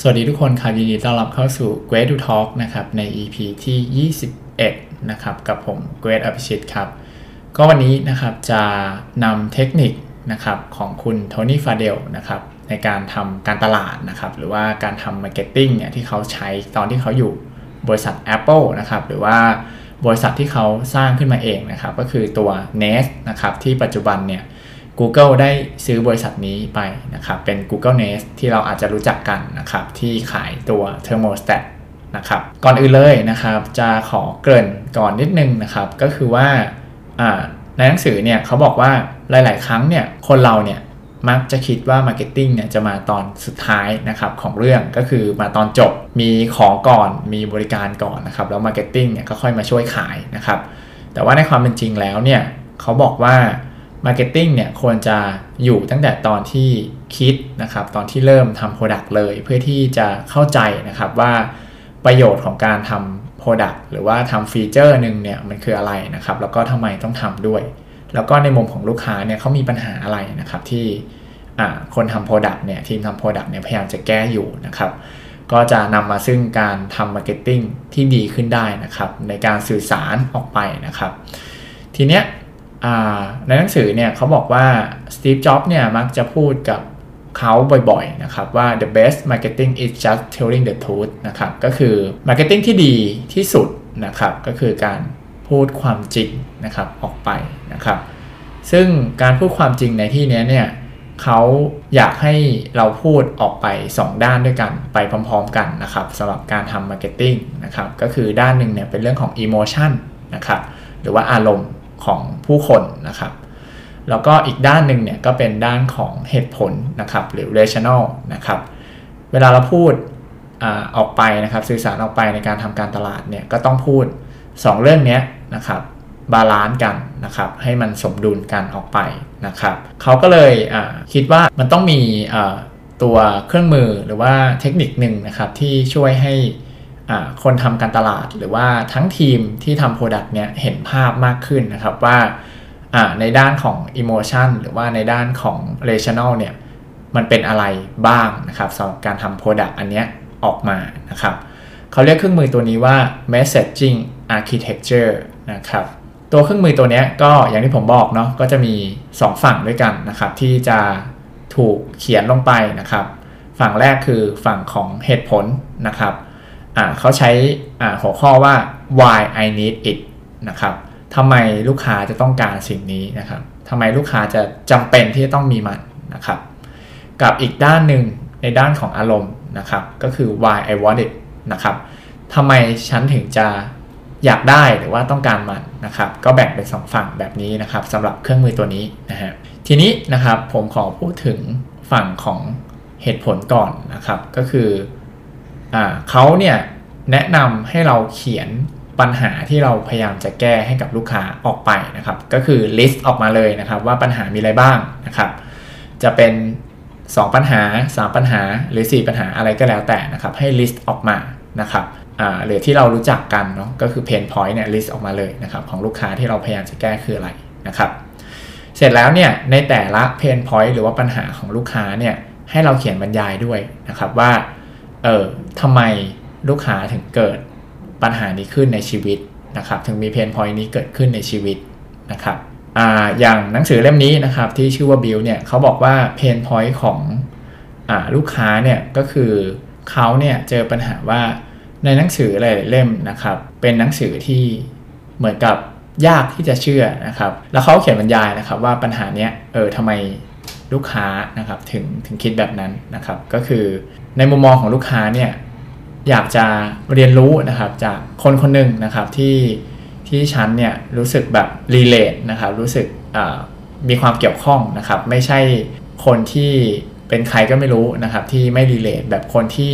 สวัสดีทุกคนครับยินดีต้อนรับเข้าสู่ Great to Talk นะครับใน EP ที่ 21 นะครับกับผม Great อภิชิตครับ ก็วันนี้นะครับจะนำเทคนิคนะครับของคุณโทนี่ฟาเดลนะครับในการทำการตลาดนะครับหรือว่าการทำ marketing เนี่ยที่เขาใช้ตอนที่เขาอยู่บริษัท Apple นะครับหรือว่าบริษัทที่เขาสร้างขึ้นมาเองนะครับก็คือตัว Nest นะครับที่ปัจจุบันเนี่ย Google ได้ซื้อบริษัทนี้ไปนะครับ เป็น Google Nest ที่เราอาจจะรู้จักกันนะครับ ที่ขายตัว Thermostat นะครับ ก่อนอื่นเลยนะครับ จะขอเกริ่นก่อนนิดนึงนะครับ ก็คือว่าในหนังสือเนี่ยเขาบอกว่าหลาย ๆ ครั้งเนี่ยคนเราเนี่ยมักจะคิดว่า Marketing เนี่ยจะมาตอนสุดท้ายนะครับของเรื่องก็คือมาตอนจบมีของก่อนมีบริการก่อนนะครับ แล้ว Marketing เนี่ยก็ค่อยมาช่วยขายนะครับ แต่ว่าในความเป็นจริงแล้วเนี่ยเขาบอกว่า Marketing เนี่ยควรจะอยู่ตั้งแต่ตอนที่คิดนะครับตอนที่เริ่มทำ Product เลย เพื่อที่จะเข้าใจนะครับว่าประโยชน์ของการทำ Product หรือว่าทำฟีเจอร์หนึ่งเนี่ยมันคืออะไรนะครับแล้วก็ทำไมต้องทำด้วย แล้วก็ในมุมของลูกค้าเนี่ยเขามีปัญหาอะไรนะครับที่คนทำ Product เนี่ยทีมทำ Product เนี่ยพยายามจะแก้อยู่นะครับก็จะนำมาซึ่งการทำ Marketing ที่ดีขึ้นได้นะครับในการสื่อสารออกไปนะครับ ทีเนี้ย ในหนังสือเนี่ยเขาบอกว่าสตีฟจ็อบส์เนี่ยมักจะพูดกับเขาบ่อยๆนะครับว่า the best marketing is just telling the truth นะครับก็คือ marketing ที่ดีที่สุดนะครับก็คือการพูดความจริงนะครับออกไปนะครับ ซึ่งการพูดความจริงในที่นี้เนี่ยเขาอยากให้เราพูดออกไป 2 ด้านด้วยกันไปพร้อมๆกันนะครับสำหรับการทำ marketing นะครับก็คือด้านหนึ่งเนี่ยเป็นเรื่องของ emotion นะครับหรือว่าอารมณ์ ของผู้คนนะครับ แล้วก็อีกด้านหนึ่งเนี่ยก็เป็นด้านของเหตุผลนะครับหรือ rational นะครับ เวลาเราพูดออกไปนะครับสื่อสารออกไปในการทำการตลาดเนี่ยก็ต้องพูด 2 เรื่องนี้นะครับ balance กันนะครับให้มันสมดุลกันออกไปนะครับเขาก็เลยคิดว่ามันต้องมีตัวเครื่องมือหรือว่าเทคนิคหนึ่งนะครับที่ช่วยให้ คนทำการตลาดหรือว่าทั้งทีมที่ทำ product เนี่ยเห็นภาพมากขึ้นนะครับว่าในด้านของ emotion หรือว่าในด้านของ rational เนี่ยมันเป็นอะไรบ้างนะครับสำหรับการทำ product อันเนี้ยออกมานะครับเขาเรียกเครื่องมือตัวนี้ว่า messaging architecture นะครับตัวเครื่องมือตัวนี้ก็อย่างที่ผมบอกเนาะก็จะมี 2 ฝั่งด้วยกันนะครับที่จะถูกเขียนลงไปนะครับ ฝั่งแรกคือฝั่งของเหตุผลนะครับ เขาใช้หัวข้อว่า why I need it นะครับทำไมลูกค้าจะต้องการสิ่งนี้นะครับทำไมลูกค้าจะจำเป็นที่จะต้องมีมันนะครับ กับอีกด้านหนึ่งในด้านของอารมณ์นะครับ ก็คือ why I want it นะครับทำไมฉันถึงจะอยากได้หรือว่าต้องการมันนะครับ ก็แบ่งเป็นสองฝั่งแบบนี้นะครับสำหรับเครื่องมือตัวนี้นะฮะทีนี้นะครับผมขอพูดถึงฝั่งของเหตุผลก่อนนะครับ ก็คือ เขาเนี่ยแนะนำให้เราเขียนปัญหาที่เราพยายามจะแก้ให้กับลูกค้าออกไปนะครับ ก็คือ list ออกมาเลยนะครับ ว่าปัญหามีอะไรบ้างนะครับ จะเป็น 2 ปัญหา 3 ปัญหาหรือ 4 ปัญหาอะไรก็แล้วแต่นะครับ ให้ list ออกมานะครับหรือที่เรารู้จักกันเนาะก็คือ pain point เนี่ย list ออกมาเลยนะครับของลูกค้าที่เราพยายามจะแก้คืออะไรนะครับ เสร็จแล้วเนี่ยในแต่ละ pain point หรือว่าปัญหาของลูกค้าเนี่ยให้เราเขียนบรรยายด้วยนะครับว่า เออทำไมลูกค้าถึงเกิดปัญหานี้ขึ้นในชีวิตนะครับ ถึงมีเพนพอยต์นี้เกิดขึ้นในชีวิตนะครับออย่างหนังสือเล่มนี้นะครับที่ชื่อว่าบิลเนี่ยเขาบอกว่าเพนพอยต์ของอลูกค้าเนี่ยก็คือเขาเนี่ยเจอปัญหาว่าในหนังสือหลายเล่มนะครับ เป็นหนังสือที่เหมือนกับยากที่จะเชื่อนะครับ แล้วเขาเขียนบรรยายนะครับว่าปัญหาเนี้ยเออทำไมลูกค้านะครับถึงถึงคิดแบบนั้นนะครับ ก็คือ ในมุมมองของลูกค้าเนี่ยอยากจะเรียนรู้นะครับจากคนคนหนึ่งนะครับที่ที่ฉันเนี่ยรู้สึกแบบ relate นะครับรู้สึกมีความเกี่ยวข้องนะครับ ไม่ใช่คนที่เป็นใครก็ไม่รู้นะครับที่ไม่ relate แบบคนที่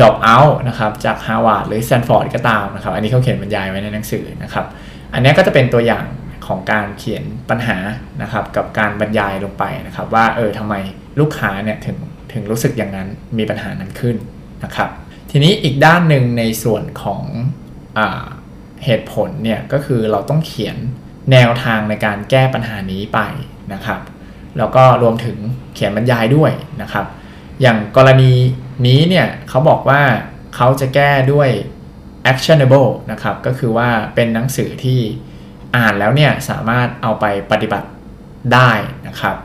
drop out นะครับจากฮาวาดหรือแซนฟอร์ดก็ตามนะครับ อันนี้เขาเขียนบรรยายไว้ในหนังสือนะครับ อันนี้ก็จะเป็นตัวอย่างของการเขียนปัญหานะครับ กับการบรรยายลงไปนะครับ ว่าเออทำไมลูกค้าเนี่ยถึง ถึงรู้สึกอย่างนั้นมีปัญหานั้นขึ้นนะครับ ทีนี้อีกด้านหนึ่งในส่วนของอเหตุผลเนี่ยก็คือเราต้องเขียนแนวทางในการแก้ปัญหานี้ไปนะครับ แล้วก็รวมถึงเขียนบรรยายด้วยนะครับ อย่างกรณีนี้เนี่ยเขาบอกว่าเขาจะแก้ด้วย actionable นะครับ ก็คือว่าเป็นหนังสือที่อ่านแล้วเนี่ยสามารถเอาไปปฏิบัติได้นะครับ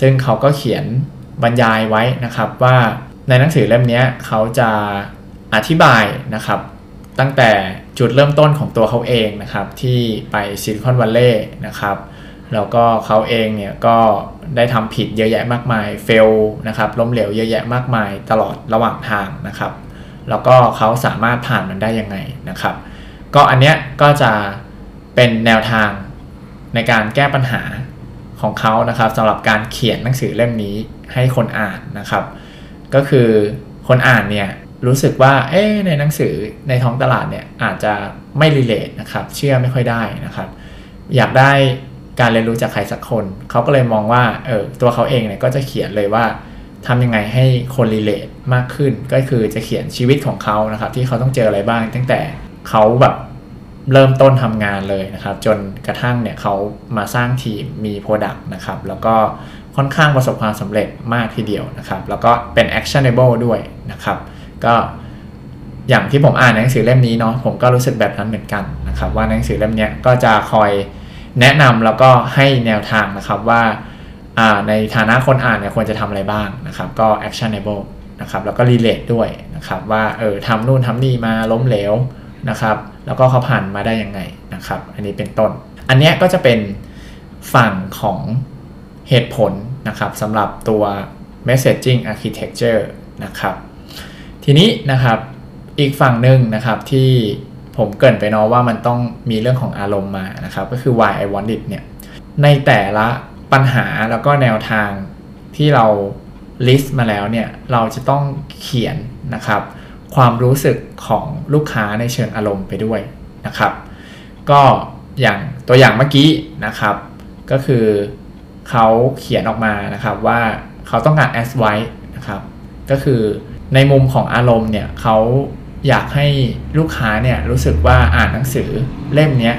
ซึ่งเขาก็เขียน บรรยายไว้นะครับว่าในหนังสือเล่มนี้เขาจะอธิบายนะครับ ตั้งแต่จุดเริ่มต้นของตัวเขาเองนะครับที่ไปซิลิคอนวัลเลย์นะครับแล้วก็เขาเองเนี่ยก็ได้ทำผิดเยอะแยะมากมายเฟลนะครับล้มเหลวเยอะแยะมากมายตลอดระหว่างทางนะครับ แล้วก็เขาสามารถผ่านมันได้ยังไงนะครับ ก็อันเนี้ยก็จะเป็นแนวทางในการแก้ปัญหา ของเขานะครับสำหรับการเขียนหนังสือเล่มนี้ให้คนอ่านนะครับ ก็คือคนอ่านเนี่ยรู้สึกว่าเอ๊ในหนังสือในท้องตลาดเนี่ยอาจจะไม่รีเลทนะครับเชื่อไม่ค่อยได้นะครับ อยากได้การเรียนรู้จากใครสักคน เขาก็เลยมองว่าเออตัวเขาเองเนี่ยก็จะเขียนเลยว่าทำยังไงให้คนรีเลทมากขึ้น ก็คือจะเขียนชีวิตของเขานะครับ ที่เขาต้องเจออะไรบ้าง ตั้งแต่เขาแบบ เริ่มต้นทำงานเลยนะครับ จนกระทั่งเนี่ยเขามาสร้างทีมมีโปรดักต์นะครับ แล้วก็ค่อนข้างประสบความสำเร็จมากทีเดียวนะครับ แล้วก็เป็น actionable ด้วยนะครับ ก็อย่างที่ผมอ่านหนังสือเล่มนี้เนาะผมก็รู้สึกแบบนั้นเหมือนกันนะครับ ว่าหนังสือเล่มนี้ก็จะคอยแนะนำแล้วก็ให้แนวทางนะครับว่าในฐานะคนอ่านเนี่ยควรจะทำอะไรบ้างนะครับ ก็ actionable นะครับแล้วก็ relate ด้วยนะครับ ว่าเออทำนู่นทำนี่มาล้มเหลว นะครับแล้วก็เขาผ่านมาได้ยังไงนะครับ อันนี้เป็นต้น อันนี้ก็จะเป็นฝั่งของเหตุผลนะครับสำหรับตัว messaging architecture นะครับ ทีนี้นะครับอีกฝั่งหนึ่งนะครับที่ผมเกินไปเนาะว่ามันต้องมีเรื่องของอารมณ์มานะครับก็คือ why I want it เนี่ยในแต่ละปัญหาแล้วก็แนวทางที่เรา list มาแล้วเนี่ยเราจะต้องเขียนนะครับ ความรู้สึกของลูกค้าในเชิงอารมณ์ไปด้วยนะครับ ก็อย่างตัวอย่างเมื่อกี้นะครับ ก็คือเขาเขียนออกมานะครับว่าเขาต้องการ as white นะครับ ก็คือในมุมของอารมณ์เนี่ยเขาอยากให้ลูกค้าเนี่ยรู้สึกว่าอ่านหนังสือเล่มนี้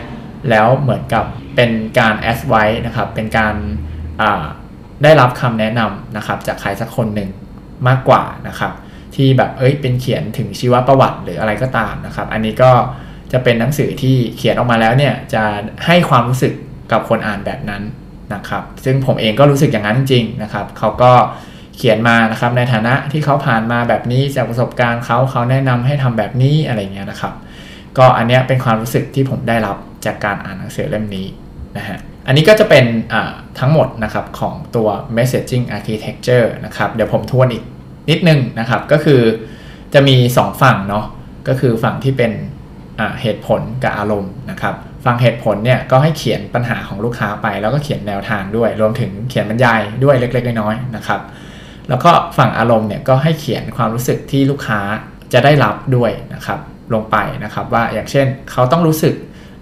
แล้วเหมือนกับเป็นการแอสไว้นะครับ เป็นการได้รับคำแนะนำนะครับ จากใครสักคนหนึ่งมากกว่านะครับ ที่แบบเอ้ยเป็นเขียนถึงชีวประวัติหรืออะไรก็ตามนะครับ อันนี้ก็จะเป็นหนังสือที่เขียนออกมาแล้วเนี่ยจะให้ความรู้สึกกับคนอ่านแบบนั้นนะครับ ซึ่งผมเองก็รู้สึกอย่างนั้นจริงนะครับเขาก็เขียนมานะครับในฐานะที่เขาผ่านมาแบบนี้จากประสบการณ์เขาเขาแนะนำให้ทำแบบนี้อะไรเงี้ยนะครับ ก็อันนี้เป็นความรู้สึกที่ผมได้รับจากการอ่านหนังสือเล่มนี้นะฮะอันนี้ก็จะเป็นทั้งหมดนะครับของตัว messaging architecture นะครับ เดี๋ยวผมทวนอีก นิดนึงนะครับ ก็คือจะมี 2 ฝั่งเนาะก็คือฝั่งที่เป็นเหตุผลกับอารมณ์นะครับฟังเหตุผลเนี่ยก็ให้เขียนปัญหาของลูกค้าไปแล้วก็เขียนแนวทางด้วย รวมถึงเขียนบรรยายด้วยเล็กๆน้อยๆนะครับ แล้วก็ฝั่งอารมณ์เนี่ยก็ให้เขียนความรู้สึกที่ลูกค้าจะได้รับด้วยนะครับลงไปนะครับว่าอย่างเช่นเขาต้องรู้สึก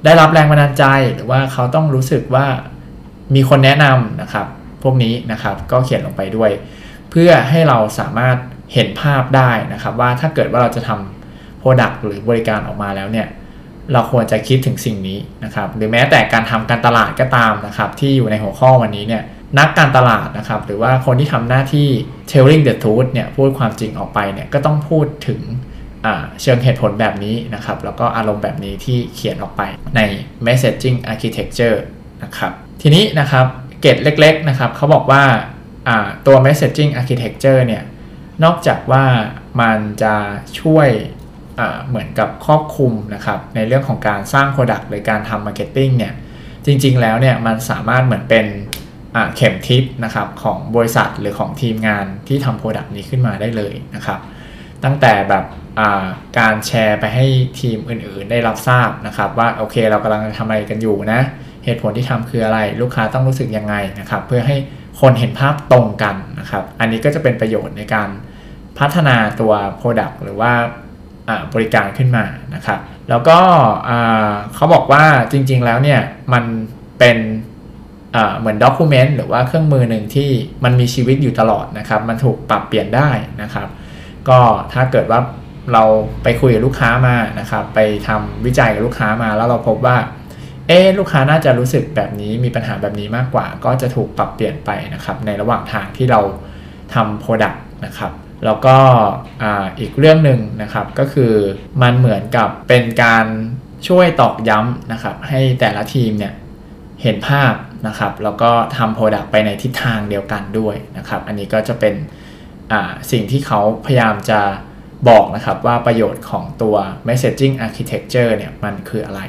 ได้รับแรงบันดาลใจ หรือว่าเขาต้องรู้สึกว่ามีคนแนะนำนะครับ พวกนี้นะครับก็เขียนลงไปด้วย เพื่อให้เราสามารถเห็นภาพได้นะครับ ว่าถ้าเกิดว่าเราจะทำ product หรือบริการออกมาแล้วเนี่ยเราควรจะคิดถึงสิ่งนี้นะครับ หรือแม้แต่การทำการตลาดก็ตามนะครับ ที่อยู่ในหัวข้อวันนี้เนี่ยนักการตลาดนะครับ หรือว่าคนที่ทำหน้าที่ telling the truth เนี่ยพูดความจริงออกไปเนี่ยก็ต้องพูดถึงเชิงเหตุผลแบบนี้นะครับ แล้วก็อารมณ์แบบนี้ที่เขียนออกไปใน messaging architecture นะครับ ทีนี้นะครับเกตเล็ก ๆ นะครับเขาบอกว่า ตัว messaging architecture เนี่ย นอกจากว่ามันจะช่วยเหมือนกับครอบคลุมนะครับ ในเรื่องของการสร้าง Product หรือการทำ Marketing เนี่ย จริง ๆ แล้วเนี่ยมันสามารถเหมือนเป็นเข็มทิศนะครับของบริษัทหรือของทีมงานที่ทำ product นี้ขึ้นมาได้เลยนะครับ ตั้งแต่แบบการแชร์ไปให้ทีมอื่น ๆ ได้รับทราบนะครับ ว่าโอเคเรากำลังทำอะไรกันอยู่นะ เหตุผลที่ทำคืออะไรลูกค้าต้องรู้สึกยังไงนะครับ เพื่อให้ คนเห็นภาพตรงกันนะครับ อันนี้ก็จะเป็นประโยชน์ในการพัฒนาตัว Product หรือว่าบริการขึ้นมานะครับ แล้วก็เขาบอกว่าจริงๆแล้วเนี่ยมันเป็นเหมือน document หรือว่าเครื่องมือหนึ่งที่มันมีชีวิตอยู่ตลอดนะครับ มันถูกปรับเปลี่ยนได้นะครับ ก็ถ้าเกิดว่าเราไปคุยกับลูกค้ามานะครับ ไปทำวิจัยกับลูกค้ามาแล้วเราพบว่า เออลูกค้าน่าจะรู้สึกแบบนี้มีปัญหาแบบนี้มากกว่า ก็จะถูกปรับเปลี่ยนไปนะครับในระหว่างทางที่เราทำ product นะครับแล้วก็อีกเรื่องหนึ่งนะครับก็คือมันเหมือนกับเป็นการช่วยตอกย้ำนะครับให้แต่ละทีมเนี่ยเห็นภาพนะครับแล้วก็ทำ product ไปในทิศทางเดียวกันด้วยนะครับอันนี้ก็จะเป็นสิ่งที่เขาพยายามจะบอกนะครับว่าประโยชน์ของตัว messaging architecture เนี่ยมันคืออะไร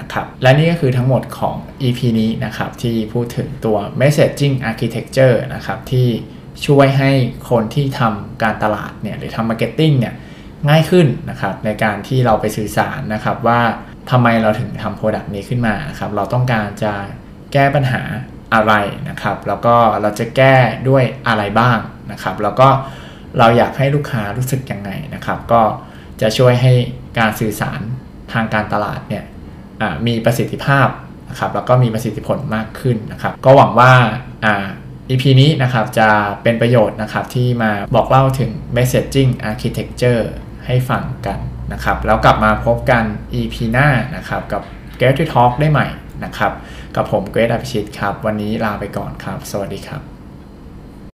นะครับ และนี่ก็คือทั้งหมดของ EP นี้นะครับ ที่พูดถึงตัว messaging architecture นะครับ ที่ช่วยให้คนที่ทำการตลาดเนี่ยหรือทำ marketing เนี่ยง่ายขึ้นนะครับในการที่เราไปสื่อสารนะครับว่าทำไมเราถึงทำ product นี้ขึ้นมานะครับเราต้องการจะแก้ปัญหาอะไรนะครับ แล้วก็เราจะแก้ด้วยอะไรบ้างนะครับ แล้วก็เราอยากให้ลูกค้ารู้สึกยังไงนะครับ ก็จะช่วยให้การสื่อสารทางการตลาดเนี่ย มีประสิทธิภาพนะครับแล้วก็มีประสิทธิผลมากขึ้นนะครับก็หวังว่าอ่า EP นี้นะครับจะเป็นประโยชน์นะครับที่มาบอกเล่าถึง messaging architecture ให้ฟังกันนะครับแล้วกลับมาพบกัน EP หน้านะครับกับ Get to Talk ได้ใหม่นะครับกับผมเกรทอภิชิตครับ วันนี้ลาไปก่อนครับ สวัสดีครับ